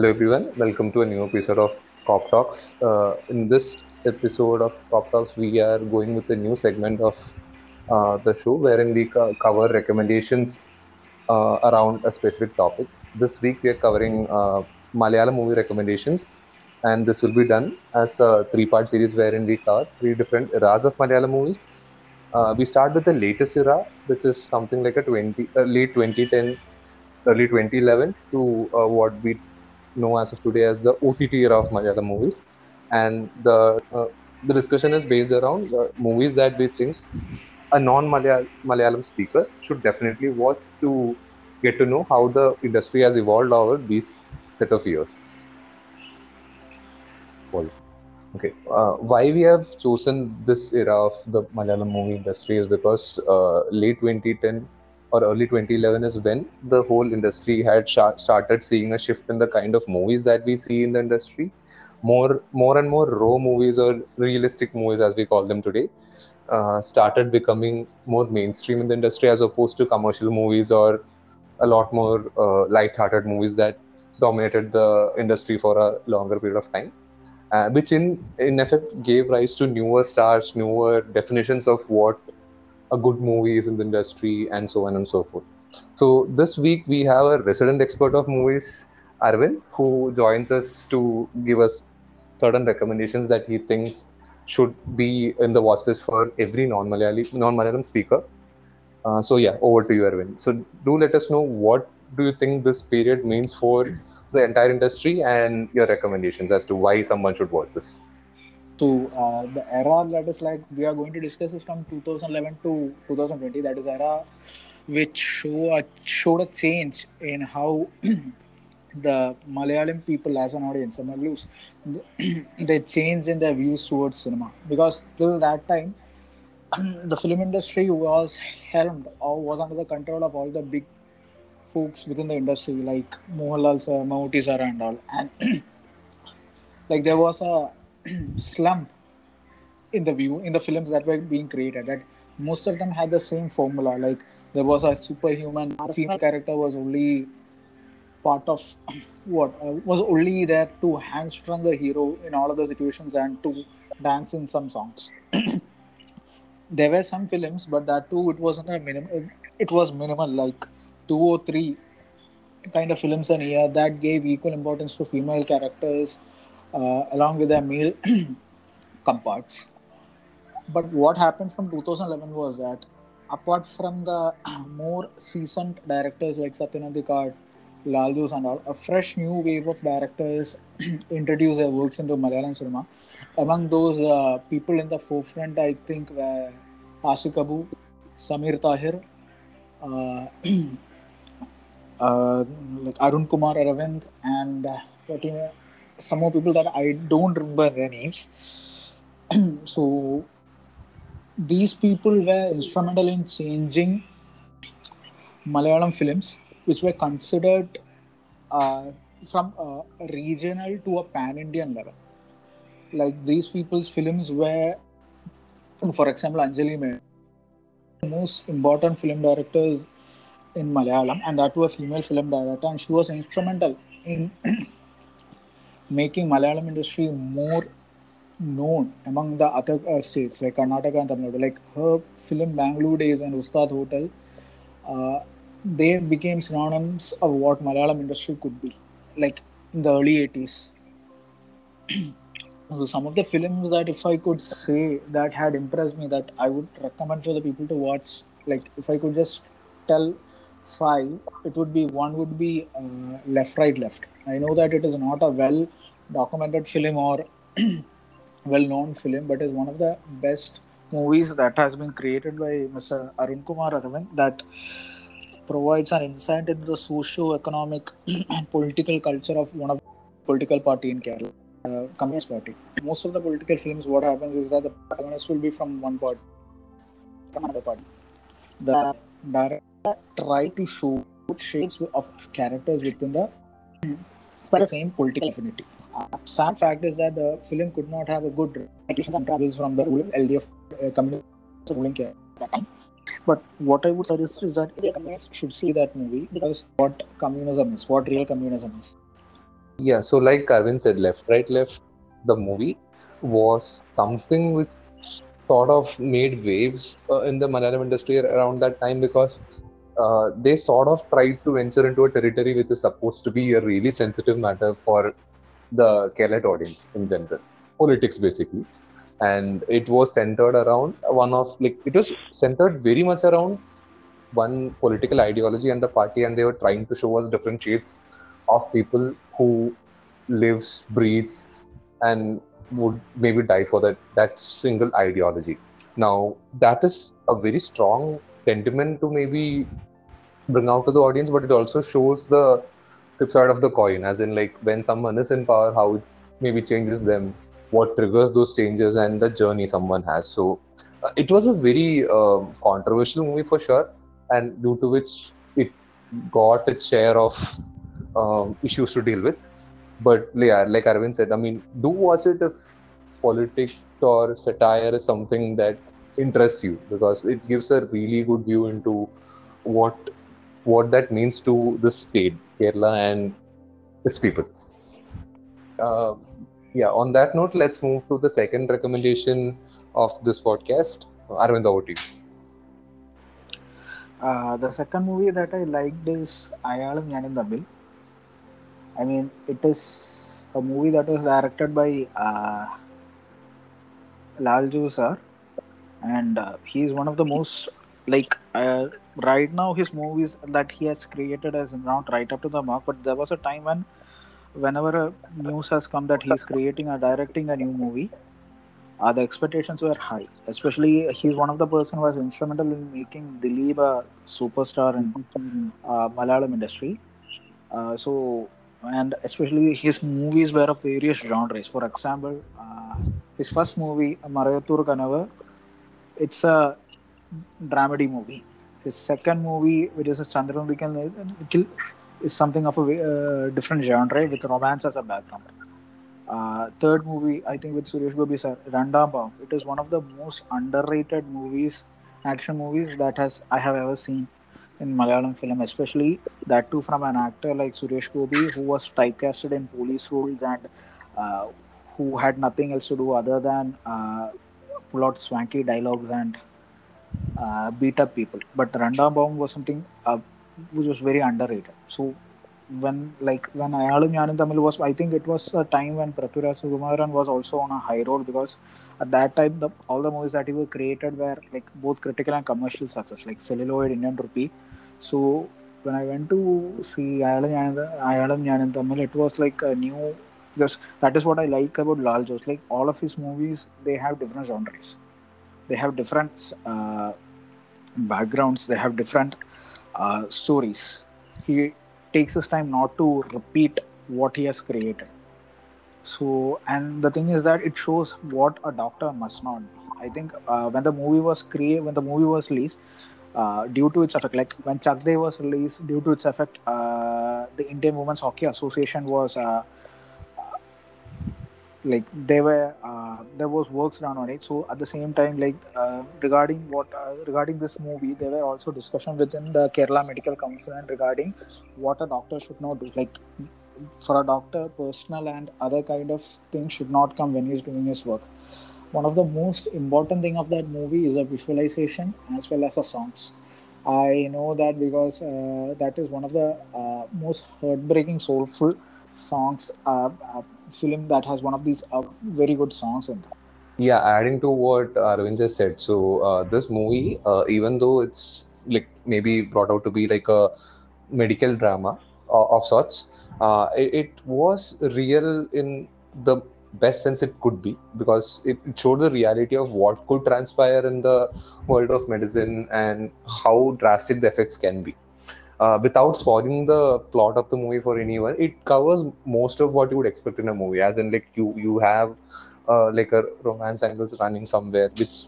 Hello, everyone. Welcome to a new episode of Cop Talks. Uh, in this episode of Cop Talks, we are going with a new segment of uh, the show wherein we co- cover recommendations uh, around a specific topic. This week, we are covering uh, Malayalam movie recommendations, and this will be done as a three part series wherein we cover three different eras of Malayalam movies. Uh, we start with the latest era, which is something like a 20, uh, late 2010 early 2011 to what we know as of today as the OTT era of Malayalam movies. And the uh, the discussion is based around movies that we think a non-Malayalam speaker should definitely watch to get to know how the industry has evolved over these set of years. Okay, uh, why we have chosen this era of the Malayalam movie industry is because uh, late 2010 or early 2011 is when the whole industry had sh- started seeing a shift in the kind of movies that we see in the industry. More more and more raw movies or realistic movies as we call them today uh, started becoming more mainstream in the industry as opposed to commercial movies or a lot more uh, light-hearted movies that dominated the industry for a longer period of time uh, which in in effect gave rise to newer stars newer definitions of what a good movie is in the industry, and so on and so forth. So this week we have a resident expert of movies, Arvind, who joins us to give us certain recommendations that he thinks should be in the watch list for every non-Malayali, non-Malayalam speaker. Uh, so yeah, over to you, Arvind. So do let us know what do you think this period means for the entire industry and your recommendations as to why someone should watch this. So uh, the era that is like we are going to discuss is from 2011 to 2020. That is era which show a, showed a change in how the Malayalam people as an audience, the Malayalis, they changed in their views towards cinema because till that time the film industry was helmed or was under the control of all the big folks within the industry like Mohanlal sir, Mammootty sir and all and like there was a slump in the view in the films that were being created that most of them had the same formula. Like there was a superhuman female character was only part of what uh, was only there to hamstring the hero in all of the situations and to dance in some songs. There were some films but that too it wasn't a minimum it was minimal. Like two or three kind of films in a year that gave equal importance to female characters along with their male comparts. But what happened from 2011 was that apart from the more seasoned directors like Satyan Anthikad, Lal Jose and all, a fresh new wave of directors introduced their works into Malayalam cinema. Among those uh, people in the forefront, I think were Abu, Samir Tahir, uh, uh, like Arun Kumar Aravind, and uh, what you know, some more people that I don't remember their names. so these people were instrumental in changing Malayalam films, which were considered uh, from a regional to a pan-Indian level. Like these people's films were, for example, Anjali Menon, the most important film directors in Malayalam, and that was a female film director, and she was instrumental in making Malayalam industry more known among the other uh, states like Karnataka and Tamil Nadu. Like her film Bangalore Days and Ustad Hotel, uh, they became synonyms of what Malayalam industry could be, like in the early 80s. so some of the films that if I could say that had impressed me that I would recommend for the people to watch, like if I could just tell five, it would be one would be uh, Left Right Left. I know that it is not a well documented film or well known film, but is one of the best movies that has been created by Mr. Arun Kumar Aravind that provides an insight into the socio-economic and political culture of one of the political party in Kerala, uh, Communist Party. Most of the political films, what happens is that the protagonist will be from one party, from another party. The director try to show shades of characters within the, the same political affinity sad fact is that the film could not have a good travels from the ruling LDF uh, ruling care that time. But what I would suggest is that the communists should see that movie because what communism is, what real communism is. Yeah, so like Arvind said, left, right, left, the movie was something which sort of made waves uh, in the Malayalam industry around that time because uh, they sort of tried to venture into a territory which is supposed to be a really sensitive matter for the Kerala audience in general, politics basically. And it was centered around one of like it was centered very much around one political ideology and the party, and they were trying to show us different shades of people who lives, breathes, and would maybe die for that that single ideology. Now that is a very strong sentiment to maybe bring out to the audience, but it also shows the flip side of the coin, as in like when someone is in power, how it maybe changes them, what triggers those changes, and the journey someone has. So uh, it was a very uh, controversial movie for sure, and due to which it got its share of um, issues to deal with. But yeah, like Arvind said, I mean, do watch it if politics or satire is something that interests you because it gives a really good view into what what that means to the state, Kerala, and its people. Uh, yeah, on that note, let's move to the second recommendation of this podcast. Arvind, over to you. Uh, the second movie that I liked is Ayalam Tamil. I mean, it is a movie that was directed by uh, Lal Jose sir, and uh, he is one of the most like uh, right now his movies that he has created is not right up to the mark. But there was a time when, whenever news has come that he's creating or directing a new movie, uh, the expectations were high. Especially, he's one of the person who was instrumental in making Dileep a superstar in uh, Malayalam industry. Uh, so, and especially his movies were of various genres. For example, uh, his first movie, Maravathoor Kanavu, it's a dramedy movie. His second movie, which is a Chandranudikkunna Dikkil, is something of a uh, different genre with romance as a background. Uh, third movie, I think with Suresh Gopi sir, Randam Bhavam. It is one of the most underrated movies, action movies that has I have ever seen in Malayalam film, especially that too from an actor like Suresh Gopi, who was typecasted in police roles and uh, who had nothing else to do other than uh, pull out swanky dialogues and uh, beat up people. But Randam Bhavam was something uh, which was very underrated. So when like when Ayalum Njanum Thammil was, I think it was a time when Prithviraj Sukumaran was also on a high roll because at that time the, all the movies that he were created were like both critical and commercial success, like Celluloid, Indian Rupee. So when I went to see Ayalum Njanum Thammil, it was like a new because that is what I like about Lal Jose. Like all of his movies, they have different genres. They have different uh, backgrounds. They have different uh, stories. He takes his time not to repeat what he has created. So, and the thing is that it shows what a doctor must not. I think uh, when the movie was created, when the movie was released, uh, due to its effect, like when Chak De was released, due to its effect, uh, the Indian Women's Hockey Association was uh, like there were uh, there was works done on it. So at the same time like uh, regarding what uh, regarding this movie there were also discussion within the kerala medical council and regarding what a doctor should not do. Like for a doctor personal and other kind of things should not come when he's doing his work. One of the most important thing of that movie is a visualization as well as the songs. I know that because uh, that is one of the uh, most heartbreaking soulful songs uh, film that has one of these uh, very good songs in that. Yeah, adding to what Arvind just said, so uh, this movie, uh, even though it's like maybe brought out to be like a medical drama of, of sorts, uh, it, it, was real in the best sense it could be because it, it showed the reality of what could transpire in the world of medicine and how drastic the effects can be uh, without spoiling the plot of the movie for anyone it covers most of what you would expect in a movie. As in like you you have uh, like a romance angles running somewhere which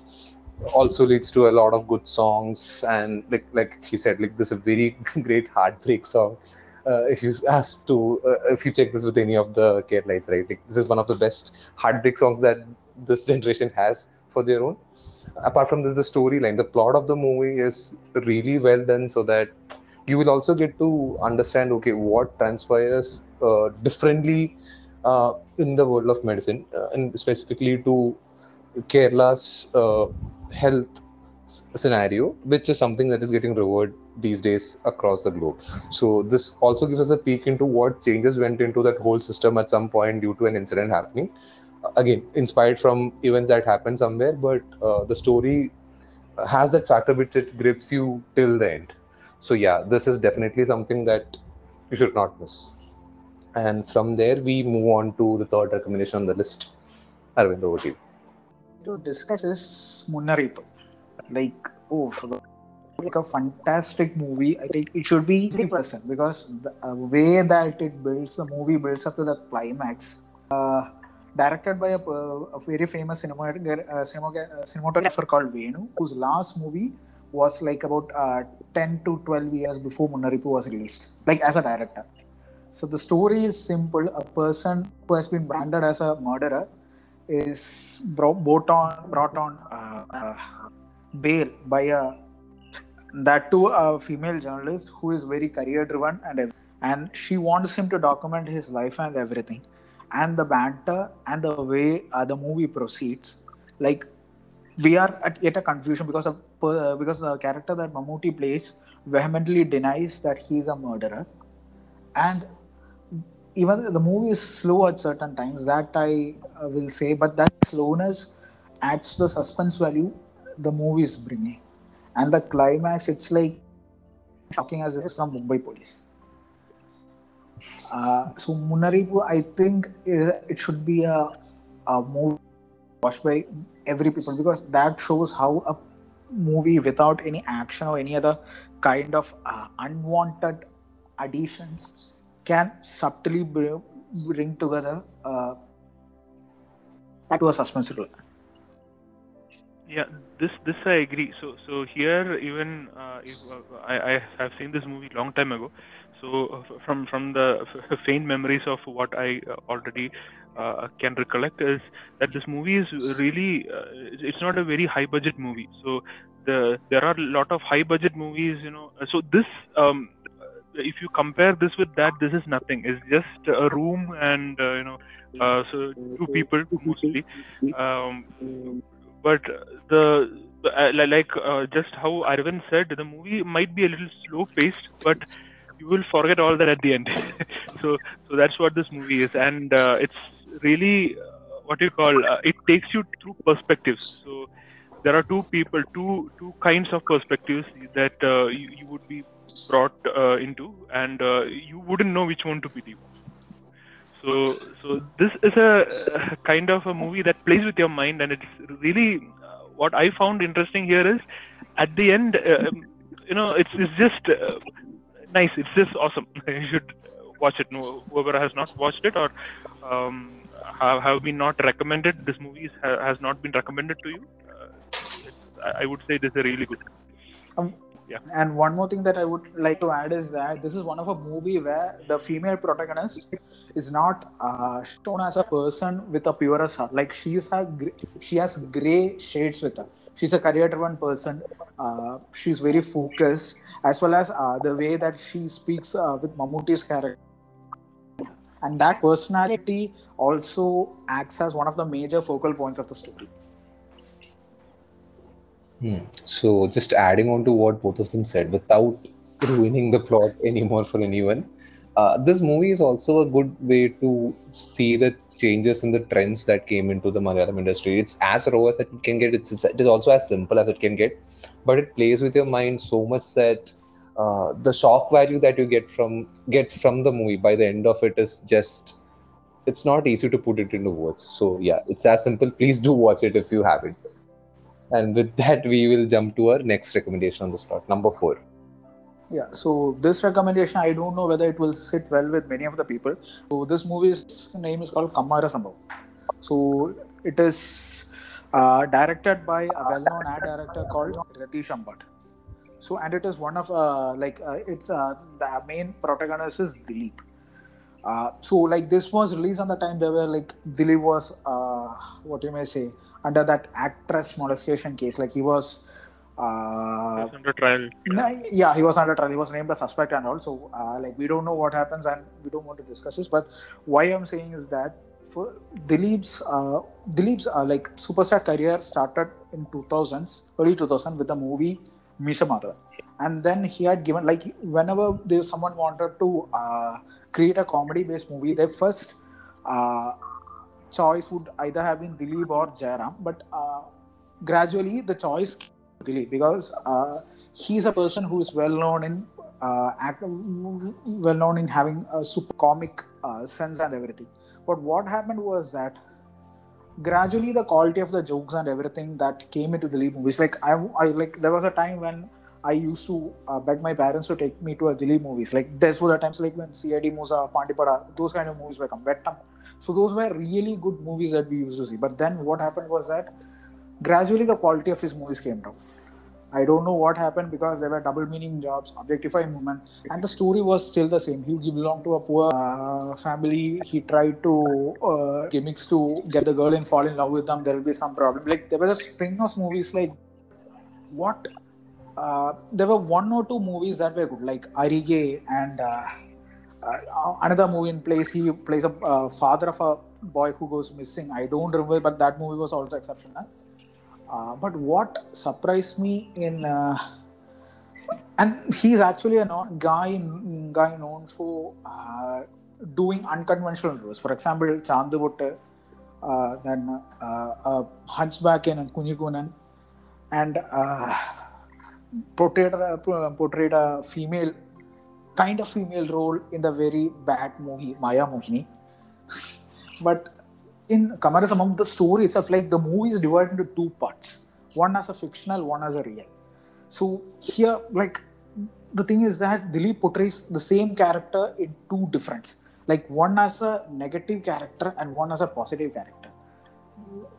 also leads to a lot of good songs. And like like he said like this is a very great heartbreak song. Uh, if you ask to uh, if you check this with any of the Keralites right like this is one of the best heartbreak songs that this generation has for their own. Apart from this the storyline the plot of the movie is really well done so that you will also get to understand okay what transpires uh, differently uh, in the world of medicine uh, and specifically to Kerala's uh, health scenario, which is something that is getting revered these days across the globe. So this also gives us a peek into what changes went into that whole system at some point due to an incident happening. Again, inspired from events that happened somewhere, but uh, the story has that factor which it grips you till the end. So yeah, this is definitely something that you should not miss. And from there, we move on to the third recommendation on the list. Arvind, over to you. To discuss is Munnaripu. Like, oh, like a fantastic movie. I think it should be three percent because the uh, way that it builds the movie builds up to the climax. Uh, directed by a, a very famous cinematographer, uh, cinematographer called Venu, whose last movie was like about uh, 10 to 12 years before Munnaripu was released, like as a director. So the story is simple. A person who has been branded as a murderer is brought on, brought on uh, uh, bail by a that to a female journalist who is very career driven and and she wants him to document his life and everything and the banter and the way uh, the movie proceeds like we are at, at a confusion because of because the character that Mammootty plays vehemently denies that he's a murderer. And even the movie is slow at certain times that i uh, will say but that slowness adds the suspense value the movie is bringing. And the climax it's like shocking as this is from mumbai police. Uh, so Munnaripu, I think it, it should be a, a movie watched by every people because that shows how a movie without any action or any other kind of uh, unwanted additions can subtly bring, bring together uh, to a suspense thriller. Yeah, this this I agree. So so here even uh, if, uh, I I have seen this movie long time ago. So uh, from from the faint memories of what I uh, already uh, can recollect is that this movie is really it's not a very high budget movie. So the there are a lot of high budget movies, you know. So this um, if you compare this with that, this is nothing. It's just a room and uh, you know, uh, so two people mostly. Um, but the uh, like uh, just how Arvind said, the movie might be a little slow paced, but you will forget all that at the end. so so that's what this movie is, and uh, it's really uh, what you call uh, it takes you through perspectives. So there are two people, two two kinds of perspectives that uh, you, you, would be brought into, and you wouldn't know which one to believe. So, so this is a, kind of a movie that plays with your mind, and it's really what I found interesting here is at the end, uh, you know, it's it's just uh, nice. It's just awesome. you should watch it. Whoever has not watched it or um, have, have been not recommended, this movie has not been recommended to you. Uh, I would say this is a really good. Um, yeah. And one more thing that I would like to add is that this is one of a movie where the female protagonist is not uh, shown as a person with a purest heart. Like she is a she has gray shades with her. She's a career-driven person. Uh, she's very focused, as well as uh, the way that she speaks uh, with Mammootty's character. And that personality also acts as one of the major focal points of the story. Hmm. So, just adding on to what both of them said, without ruining the plot anymore for anyone, uh, this movie is also a good way to see the changes in the trends that came into the Malayalam industry. It's as raw as it can get. It's, it is also as simple as it can get, but it plays with your mind so much that uh, the shock value that you get from get from the movie by the end of it is just it's not easy to put it into words. So yeah, it's as simple. Please do watch it if you haven't. And with that, we will jump to our next recommendation on the slot, number four. Yeah, so this recommendation, I don't know whether it will sit well with many of the people. So this movie's name is called Kammara Sambhavam. So it is uh, directed by a well-known ad director called Ratish Ambat. So and it is one of uh, like uh, it's uh, the main protagonist is Dilip. Uh, so like this was released on the time they were like Dilip was uh, what you may say under that actress molestation case. Like he was Uh, under trial. yeah, he was under trial. He was named a suspect and also, uh, like, we don't know what happens and we don't want to discuss this. But why I'm saying is that for Dilip's uh, Dileep's uh, like superstar career started in 2000s, early 2000 with the movie Madhavan. And then he had given, like, whenever there someone wanted to uh, create a comedy based movie, their first uh, choice would either have been Dileep or Jayaram. But uh, gradually, the choice Dileep because uh, he's a person who is well known in uh, act, well known in having a super comic uh, sense and everything. But what happened was that gradually the quality of the jokes and everything that came into the Dileep movies, like I, I like there was a time when I used to uh, beg my parents to take me to a Dileep movies. Like those were the times like when CID Musa, Pandipada, those kind of movies were come. So those were really good movies that we used to see. But then what happened was that gradually the quality of his movies came down. I don't know what happened because there were double meaning jobs, objectifying women, and the story was still the same. He belonged to a poor uh, family. He tried to uh, gimmicks to get the girl and fall in love with them. There will be some problem. Like there was a string of movies like what. Uh, there were one or two movies that were good, like Arike and uh, uh, another movie in place. He plays a uh, father of a boy who goes missing. I don't remember, but that movie was also exceptional. Uh, but what surprised me in uh, and he's actually a guy guy known for uh, doing unconventional roles. For example, Chanthupottu, uh, then uh, Hunchback in Kunjikoonan, and uh, portrayed portrayed a female kind of female role in the very bad movie Maya Mohini. but in Kammara Sambhavam, the story itself, like the movie is divided into two parts. One as a fictional, one as a real. So here, like the thing is that Dileep portrays the same character in two different. Like one as a negative character and one as a positive character.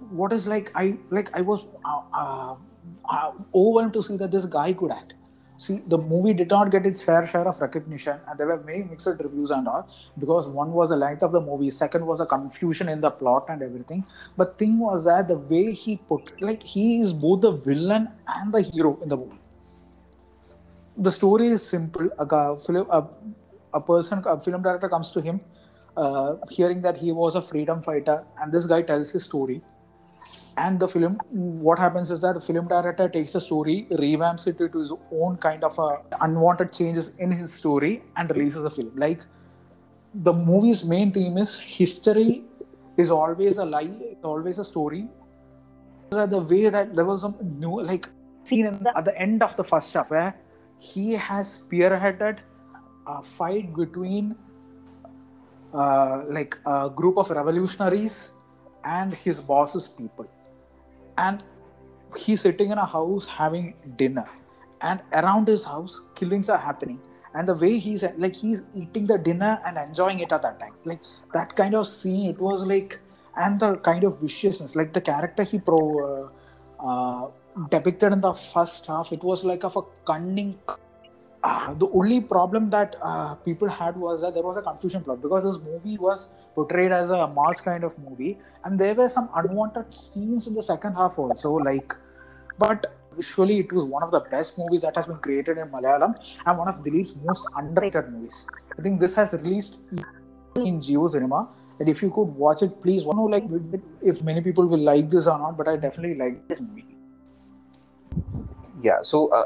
What is like I like I was uh, uh, uh, overwhelmed to see that this guy could act see the movie did not get its fair share of recognition and there were many mixed reviews and all because one was the length of the movie second was a confusion in the plot and everything. But thing was that the way he put like he is both the villain and the hero in the movie. The story is simple. A, film, a, a person a film director comes to him uh, hearing that he was a freedom fighter and this guy tells his story and the film what happens is that the film director takes the story revamps it to his own kind of uh, unwanted changes in his story and releases the film. Like the movie's main theme is history is always a lie it's always a story. The way that there was some new like scene the, at the end of the first half where he has spearheaded a fight between uh, like a group of revolutionaries and his boss's people and he's sitting in a house having dinner. And around his house killings are happening. And the way he's like he's eating the dinner and enjoying it at that time. Like that kind of scene it was like and the kind of viciousness like the character he pro uh, uh, depicted in the first half it was like of a cunning uh, the only problem that uh, people had was that there was a confusion plot because this movie was portrayed as a mass kind of movie and there were some unwanted scenes in the second half also like but visually it was one of the best movies that has been created in malayalam and one of dileep's most underrated movies. I think this has released in JioCinema and if you could watch it please I don't know like if many people will like this or not but i definitely like this movie. Yeah so uh,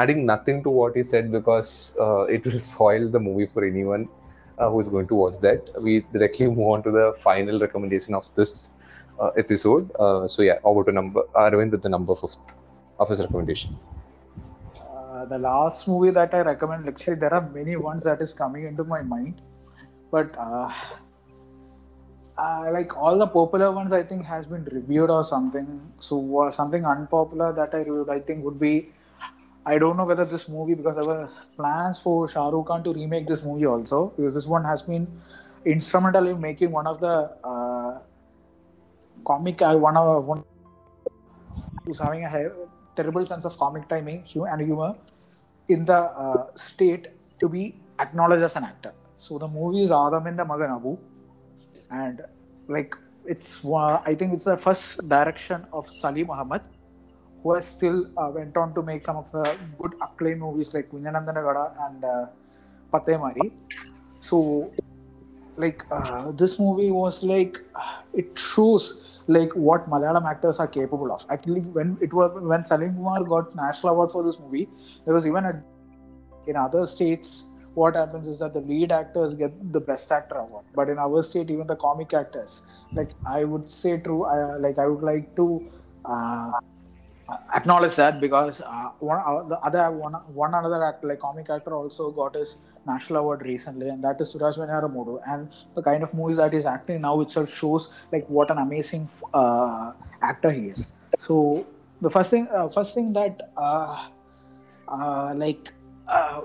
adding nothing to what he said because uh, it will spoil the movie for anyone uh, who is going to watch that. We directly move on to the final recommendation of this uh, episode. Uh, so yeah, over to number Arvind with the number fifth of his recommendation. Uh, the last movie that I recommend, actually, there are many ones that is coming into my mind, but uh, like all the popular ones, I think has been reviewed or something. So something unpopular that I reviewed, I think would be I don't know whether this movie because there were plans for Shah Rukh Khan to remake this movie also because this one has been instrumental in making one of the uh, comic uh, one of one who's having a terrible sense of comic timing and humor in the uh, state to be acknowledged as an actor. So the movie is Adaminte Makan Abu, and like it's uh, I think it's the first direction of Salim Ahmed who has still uh, went on to make some of the good acclaimed movies like Kunjananthante Kada and uh, Pathe So, like uh, this movie was like it shows like what Malayalam actors are capable of. Actually, when it was when Salim Kumar got national award for this movie, there was even a in other states what happens is that the lead actors get the best actor award but in our state even the comic actors like i would say true I, like i would like to uh, acknowledge that because uh, one uh, the other one one another actor like comic actor also got his national award recently and that is Suraj Venjaramoodu and the kind of movies that he's acting now itself shows like what an amazing uh, actor he is. So the first thing uh, first thing that uh, like uh,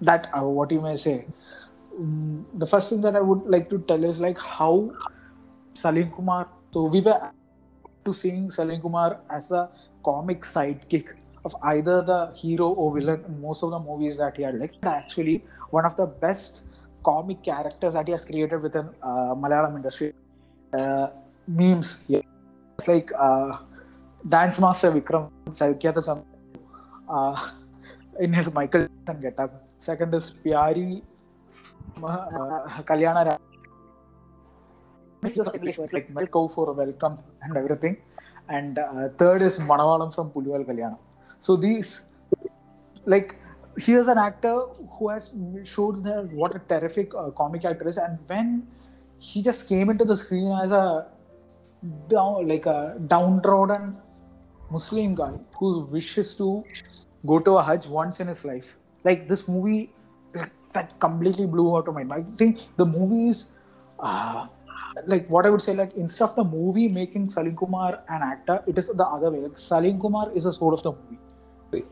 that uh, what you may say um, the first thing that i would like to tell is like how salim kumar so we were to seeing salim kumar as a comic sidekick of either the hero or villain in most of the movies that he had like actually one of the best comic characters that he has created within uh, malayalam industry uh, memes yeah. it's like uh, dance master vikram uh, in his Michael Jackson getup. Second is Pyari uh, Kalyana. English words like cow for welcome and everything. And uh, third is Manavalan from Pulival Kalyana. So these, like, here's an actor who has showed what a terrific uh, comic actor is, and when he just came into the screen as a down, like a downtrodden Muslim guy whose wish is to go to a Hajj once in his life. Like this movie, that completely blew out of my mind. I think the movie is, uh, like what I would say, like instead of the movie making Salim Kumar an actor, it is the other way. Like Salim Kumar is the soul of the movie.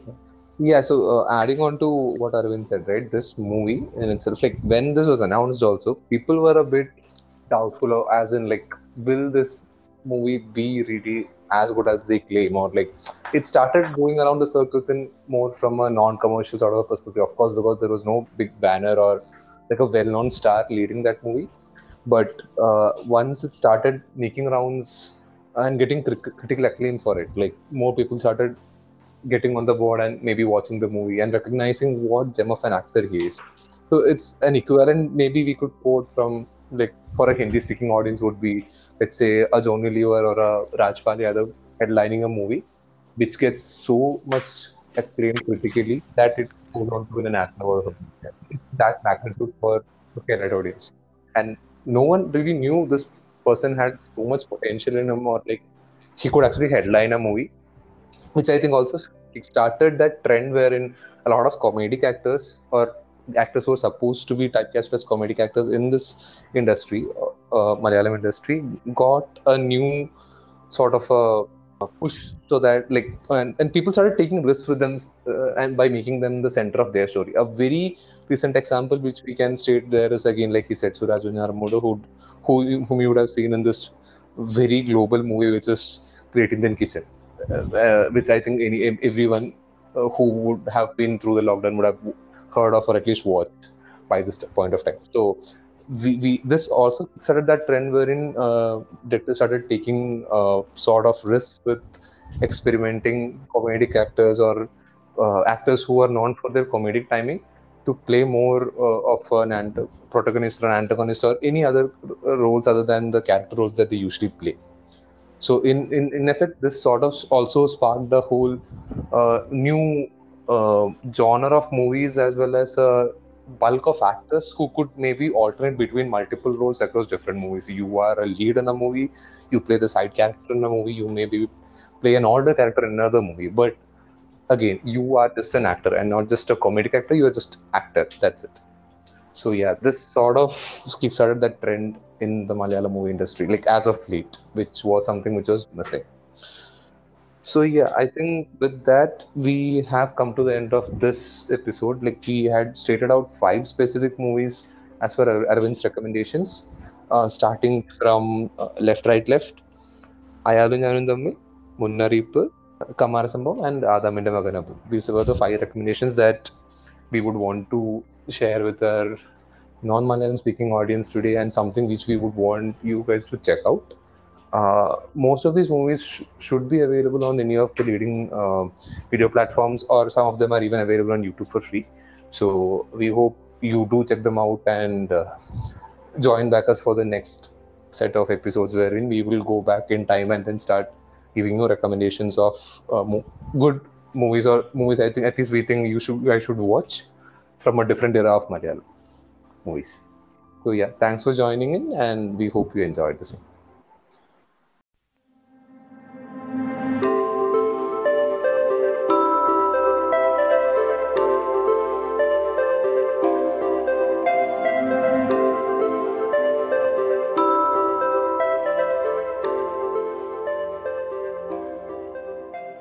Yeah, so uh, adding on to what Arvind said, right? This movie in itself, like when this was announced, also people were a bit doubtful, of, as in like, will this movie be really as good as they claim, or like it started going around the circles in more from a non-commercial sort of perspective. Of course, because there was no big banner or like a well-known star leading that movie. But uh, once it started making rounds and getting critical acclaim for it, like more people started getting on the board and maybe watching the movie and recognizing what gem of an actor he is. So it's an equivalent. Maybe we could quote from like for a Hindi speaking audience would be let's say a Johnny Lever or a Rajpal Yadav headlining a movie which gets so much acclaim critically that it goes on to win an actor or something. That magnitude for the Kerala audience. And no one really knew this person had so much potential in him or like he could actually headline a movie, which I think also started that trend wherein a lot of comedic actors or actors who are supposed to be typecast as comedic actors in this industry, uh, uh Malayalam industry, got a new sort of a push so that like and, and people started taking risks with them uh, and by making them the center of their story. A very recent example which we can state there is again like he said suraj Venjaramoodu, who who whom you would have seen in this very global movie which is great indian kitchen uh, uh, which i think any everyone uh, who would have been through the lockdown would have heard of or at least watched by this point of time. So we, we this also started that trend wherein uh, started taking uh, sort of risks with experimenting comedic actors or uh, actors who are known for their comedic timing to play more uh, of an ant- protagonist or an antagonist or any other roles other than the character roles that they usually play. So in in, in effect, this sort of also sparked the whole uh, new uh, genre of movies as well as bulk of actors who could maybe alternate between multiple roles across different movies. You are a lead in a movie, you play the side character in a movie, you maybe play an older character in another movie. But again, you are just an actor and not just a comedic actor, you are just actor. That's it. So yeah, this sort of kickstarted that trend in the Malayalam movie industry, like as of late, which was something which was missing. So yeah, I think with that we have come to the end of this episode. Like we had stated out five specific movies as per Arvind's recommendations, uh, starting from uh, left, right, left, Ayalum Njanum Thammil, Munnarippu, Kammara Sambhavam, and Adaminte Makan Abu. These were the five recommendations that we would want to share with our non-Malayalam speaking audience today, and something which we would want you guys to check out uh, most of these movies sh- should be available on any of the leading uh, video platforms, or some of them are even available on YouTube for free. So we hope you do check them out and uh, join back us for the next set of episodes wherein we will go back in time and then start giving you recommendations of uh, mo- good movies or movies I think at least we think you should I should watch from a different era of Malayalam movies. So yeah, thanks for joining in and we hope you enjoyed the same.